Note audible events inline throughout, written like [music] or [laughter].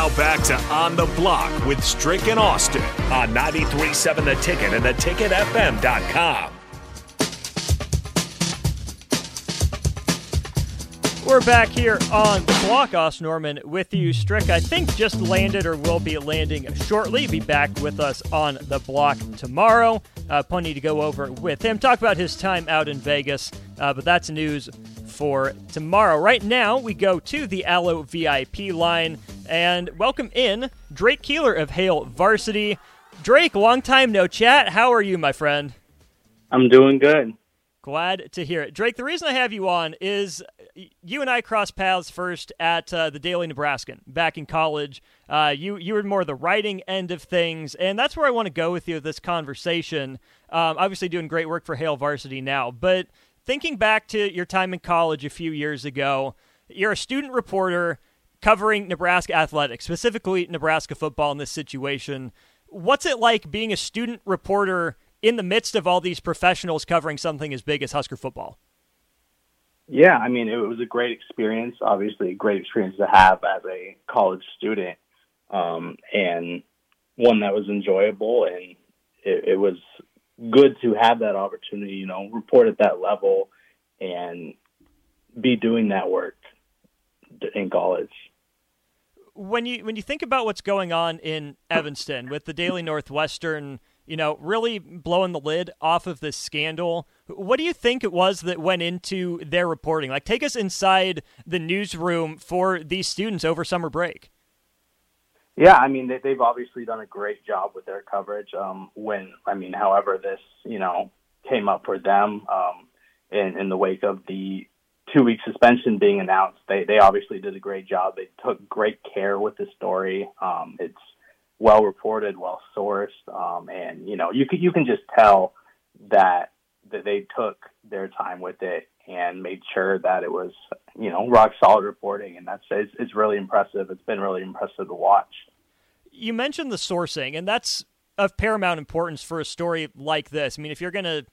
Now back to On the Block with Strick and Austin on 93.7 The Ticket and theticketfm.com. We're back here on the block. Austin Norman with you. Strick, I think, just landed or will be landing shortly. Be back with us on the block tomorrow. Uh, plenty to go over with him. Talk about his time out in Vegas, uh, but that's news for tomorrow. Right now, we go to the Allo VIP line and welcome in Drake Keeler of Hail Varsity. Drake, long time no chat. How are you, my friend? I'm doing good. Glad to hear it. Drake, the reason I have you on is you and I crossed paths first at uh, the Daily Nebraskan back in college. Uh, you you were more the writing end of things, and that's where I want to go with you with this conversation. Um, obviously, doing great work for Hail Varsity now, but thinking back to your time in college a few years ago, you're a student reporter covering Nebraska athletics, specifically Nebraska football in this situation. What's it like being a student reporter in the midst of all these professionals covering something as big as Husker football? Yeah, I mean, it was a great experience. Obviously, a great experience to have as a college student, um, and one that was enjoyable. And it, it was good to have that opportunity, you know, report at that level and be doing that work in college when you when you think about what's going on in Evanston with the Daily Northwestern, you know, really blowing the lid off of this scandal, what do you think it was that went into their reporting? Like, take us inside the newsroom for these students over summer break. Yeah, I mean, they, have obviously done a great job with their coverage. Um, when I mean, however, this you know came up for them um, in in the wake of the two week suspension being announced, they they obviously did a great job. They took great care with the story. Um, it's well reported, well sourced, um, and you know you can you can just tell that that they took their time with it and made sure that it was you know rock solid reporting, and that's it's, it's really impressive. It's been really impressive to watch. You mentioned the sourcing, and that's of paramount importance for a story like this. I mean, if you're going to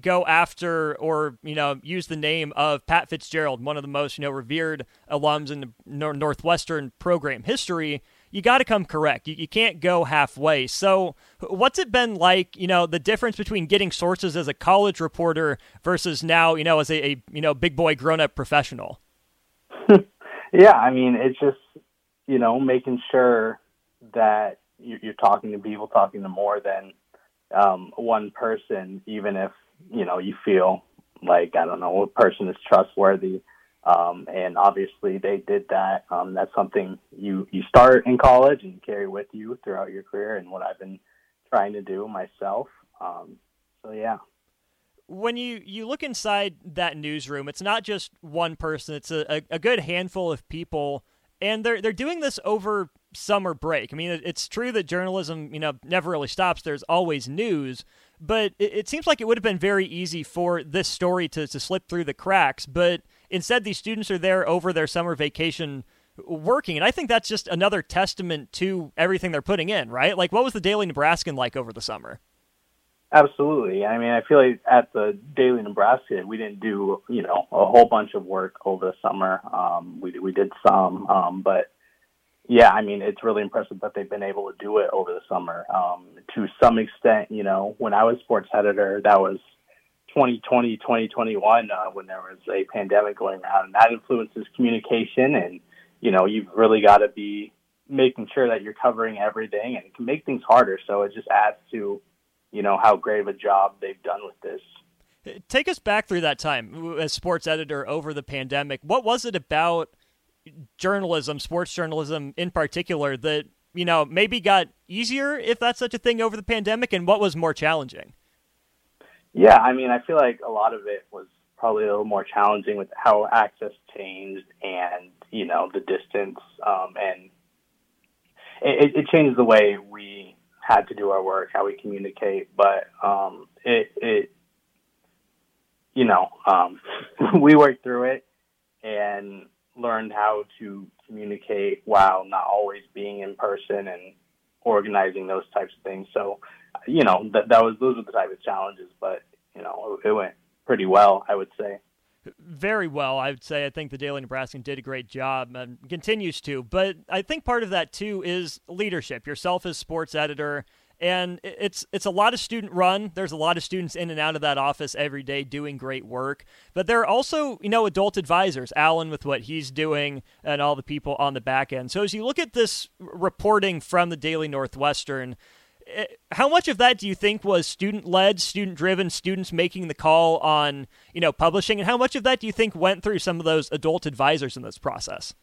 go after or you know use the name of Pat Fitzgerald, one of the most you know revered alums in the Northwestern program history. You got to come correct. You, you can't go halfway. So, what's it been like? You know, the difference between getting sources as a college reporter versus now, you know, as a, a you know big boy grown up professional. [laughs] yeah, I mean, it's just you know making sure that you're talking to people, talking to more than um, one person, even if you know you feel like I don't know a person is trustworthy. Um, and obviously they did that. Um, that's something you you start in college and carry with you throughout your career, and what I've been trying to do myself. Um, so yeah. When you, you look inside that newsroom, it's not just one person; it's a, a, a good handful of people, and they're they're doing this over summer break. I mean, it's true that journalism, you know, never really stops. There's always news, but it, it, seems like it would have been very easy for this story to, to slip through the cracks. But instead, these students are there over their summer vacation working. And I think that's just another testament to everything they're putting in, right? Like, what was the Daily Nebraskan like over the summer? Absolutely. I mean, I feel like at the Daily Nebraska, we didn't do, you know, a whole bunch of work over the summer. Um, we, we did some, um, but yeah, I mean, it's really impressive that they've been able to do it over the summer. Um, to some extent, you know, when I was sports editor, that was 2020, 2021, uh, when there was a pandemic going around, and that influences communication. And, you know, you've really got to be making sure that you're covering everything, and it can make things harder. So it just adds to, you know, how great of a job they've done with this. Take us back through that time as sports editor over the pandemic. What was it about? Journalism, sports journalism in particular, that you know maybe got easier if that's such a thing over the pandemic, and what was more challenging? Yeah, I mean, I feel like a lot of it was probably a little more challenging with how access changed and you know the distance um, and it, it changed the way we had to do our work, how we communicate. But um, it, it, you know, um, [laughs] we worked through it and learned how to communicate while not always being in person and organizing those types of things. So, you know, that that was those were the type of challenges, but you know, it, it went pretty well, I would say very well, I would say. I think the Daily Nebraskan did a great job and continues to. But I think part of that too is leadership. Yourself as sports editor, and it's it's a lot of student run. There's a lot of students in and out of that office every day doing great work. But there are also you know adult advisors. Alan with what he's doing, and all the people on the back end. So as you look at this reporting from the Daily Northwestern how much of that do you think was student led, student driven, students making the call on you know publishing, and how much of that do you think went through some of those adult advisors in this process?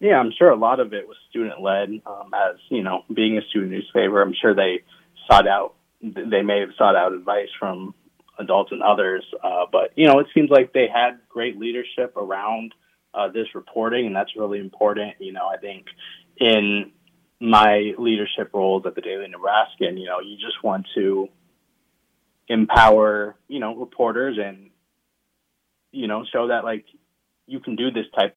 Yeah, I'm sure a lot of it was student led. Um, as you know, being a student newspaper, I'm sure they sought out they may have sought out advice from adults and others, uh, but you know, it seems like they had great leadership around uh, this reporting, and that's really important. You know, I think in my leadership roles at the Daily Nebraskan, you know, you just want to empower, you know, reporters and, you know, show that like you can do this type.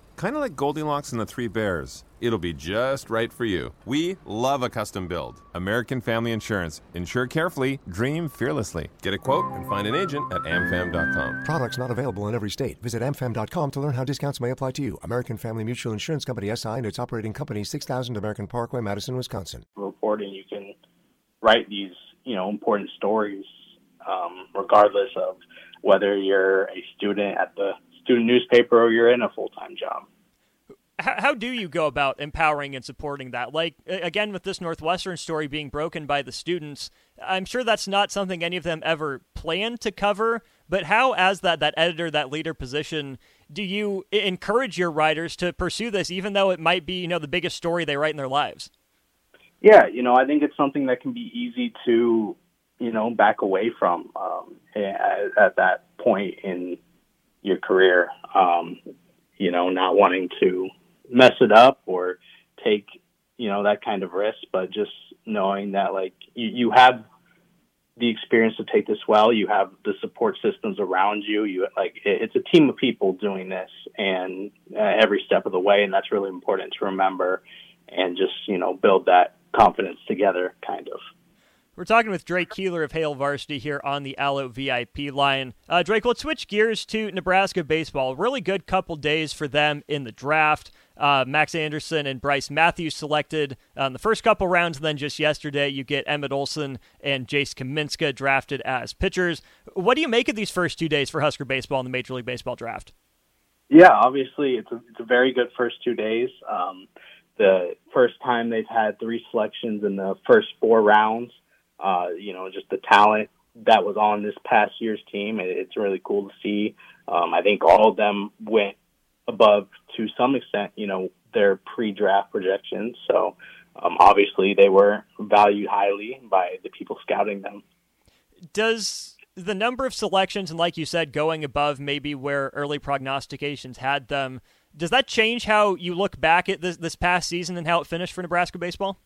Kind of like Goldilocks and the Three Bears. It'll be just right for you. We love a custom build. American Family Insurance. Insure carefully, dream fearlessly. Get a quote and find an agent at amfam.com. Products not available in every state. Visit amfam.com to learn how discounts may apply to you. American Family Mutual Insurance Company SI and its operating company 6000 American Parkway, Madison, Wisconsin. Reporting, you can write these, you know, important stories um, regardless of whether you're a student at the student newspaper or you're in a full time job. How, how do you go about empowering and supporting that? Like, again, with this Northwestern story being broken by the students, I'm sure that's not something any of them ever planned to cover. But how, as that, that editor, that leader position, do you encourage your writers to pursue this, even though it might be, you know, the biggest story they write in their lives? Yeah, you know, I think it's something that can be easy to, you know, back away from um, at, at that point in your career. Um, you know, not wanting to mess it up or take, you know, that kind of risk, but just knowing that like you, you have the experience to take this well. You have the support systems around you. You like it's a team of people doing this, and uh, every step of the way, and that's really important to remember, and just you know build that confidence together, kind of. We're talking with Drake Keeler of Hail Varsity here on the Allo VIP line. Uh, Drake, let's switch gears to Nebraska baseball. Really good couple days for them in the draft. Uh, Max Anderson and Bryce Matthews selected on the first couple rounds, and then just yesterday you get Emmett Olson and Jace Kaminska drafted as pitchers. What do you make of these first two days for Husker baseball in the Major League Baseball draft? Yeah, obviously it's a, it's a very good first two days. Um, the first time they've had three selections in the first four rounds uh, you know, just the talent that was on this past year's team. It's really cool to see. Um, I think all of them went above to some extent, you know, their pre-draft projections. So um, obviously they were valued highly by the people scouting them. Does the number of selections and, like you said, going above maybe where early prognostications had them, does that change how you look back at this this past season and how it finished for Nebraska baseball?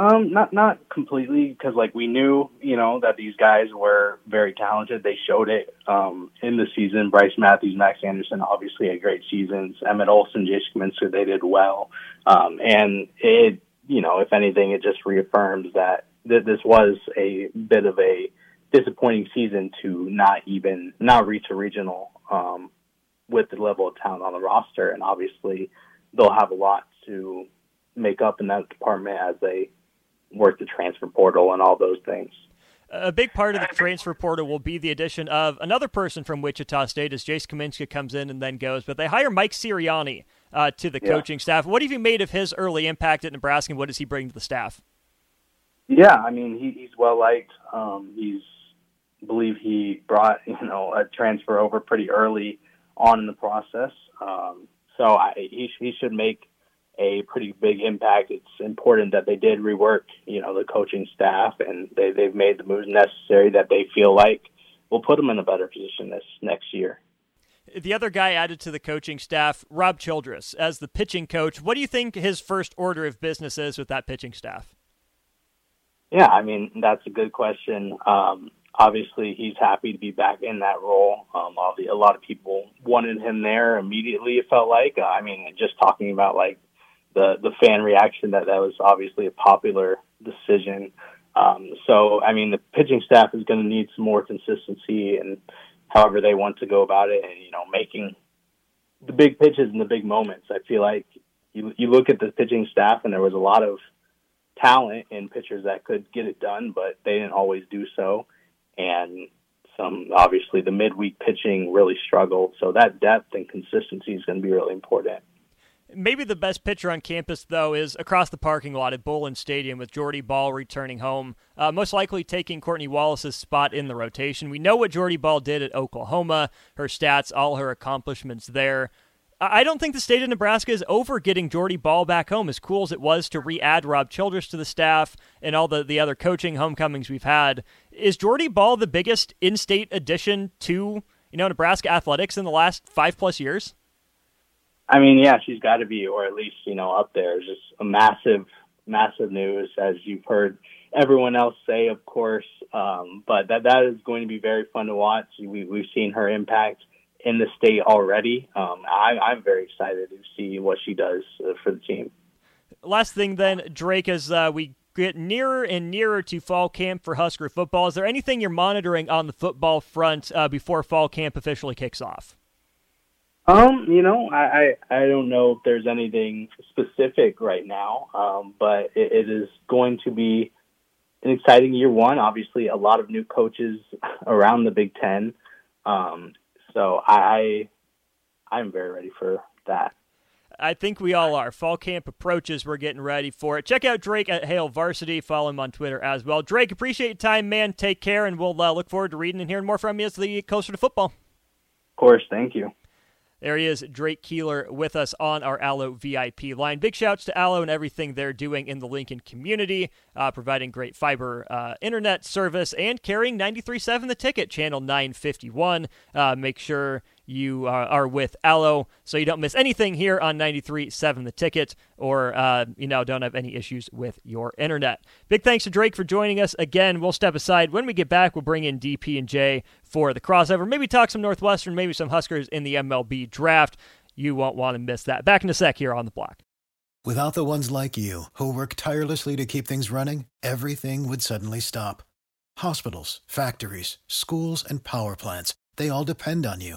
Um, not not completely because like we knew, you know, that these guys were very talented. They showed it um, in the season. Bryce Matthews, Max Anderson, obviously had great seasons. Emmett Olson, Jace Kaminska, they did well. Um, and it, you know, if anything, it just reaffirms that th- this was a bit of a disappointing season to not even not reach a regional um, with the level of talent on the roster. And obviously, they'll have a lot to make up in that department as they work the transfer portal and all those things. A big part of the transfer portal will be the addition of another person from Wichita State as Jace Kaminska comes in and then goes. But they hire Mike Sirianni uh, to the yeah. coaching staff. What have you made of his early impact at Nebraska, and what does he bring to the staff? Yeah, I mean he, he's well liked. Um, he's I believe he brought [laughs] you know a transfer over pretty early on in the process. Um, so I, he he should make a pretty big impact. It's important that they did rework, you know, the coaching staff and they, they've made the moves necessary that they feel like will put them in a better position this next year. The other guy added to the coaching staff, Rob Childress, as the pitching coach. What do you think his first order of business is with that pitching staff? Yeah, I mean, that's a good question. Um, obviously, he's happy to be back in that role. Um, a lot of people wanted him there immediately, it felt like. Uh, I mean, just talking about like the, the fan reaction, that that was obviously a popular decision. Um, so, I mean, the pitching staff is going to need some more consistency and however they want to go about it, and you know, making the big pitches and the big moments. I feel like you you look at the pitching staff, and there was a lot of talent in pitchers that could get it done, but they didn't always do so. And some obviously the midweek pitching really struggled. So that depth and consistency is going to be really important. Maybe the best pitcher on campus, though, is across the parking lot at Bowlin Stadium with Jordy Bahl returning home, uh, most likely taking Courtney Wallace's spot in the rotation. We know what Jordy Bahl did at Oklahoma, her stats, all her accomplishments there. I don't think the state of Nebraska is over getting Jordy Bahl back home, as cool as it was to re add Rob Childress to the staff and all the, the other coaching homecomings we've had. Is Jordy Bahl the biggest in state addition to you know Nebraska athletics in the last five plus years? I mean, yeah, she's got to be, or at least you know, up there. It's just a massive, massive news, as you've heard everyone else say, of course. Um, but that that is going to be very fun to watch. We, we've seen her impact in the state already. Um, I, I'm very excited to see what she does uh, for the team. Last thing, then, Drake, as uh, we get nearer and nearer to fall camp for Husker football, is there anything you're monitoring on the football front uh, before fall camp officially kicks off? Um, you know, I, I, I don't know if there's anything specific right now, um, but it, it is going to be an exciting year one. Obviously, a lot of new coaches around the Big Ten. Um, so I, I'm very ready for that. I think we all are. Fall camp approaches. We're getting ready for it. Check out Drake at Hail Varsity. Follow him on Twitter as well. Drake, appreciate your time, man. Take care, and we'll uh, look forward to reading and hearing more from you as the closer to football. Of course. Thank you. There he is, Drake Keeler, with us on our Allo VIP line. Big shouts to Allo and everything they're doing in the Lincoln community, uh, providing great fiber uh, internet service and carrying 93.7 The Ticket, channel 951. Uh, make sure you uh, are with Allo so you don't miss anything here on 93.7 The Ticket or, uh, you know, don't have any issues with your internet. Big thanks to Drake for joining us again. We'll step aside. When we get back, we'll bring in DP and J for the crossover. Maybe talk some Northwestern, maybe some Huskers in the MLB draft. You won't want to miss that. Back in a sec here on the block. Without the ones like you who work tirelessly to keep things running, everything would suddenly stop. Hospitals, factories, schools, and power plants, they all depend on you.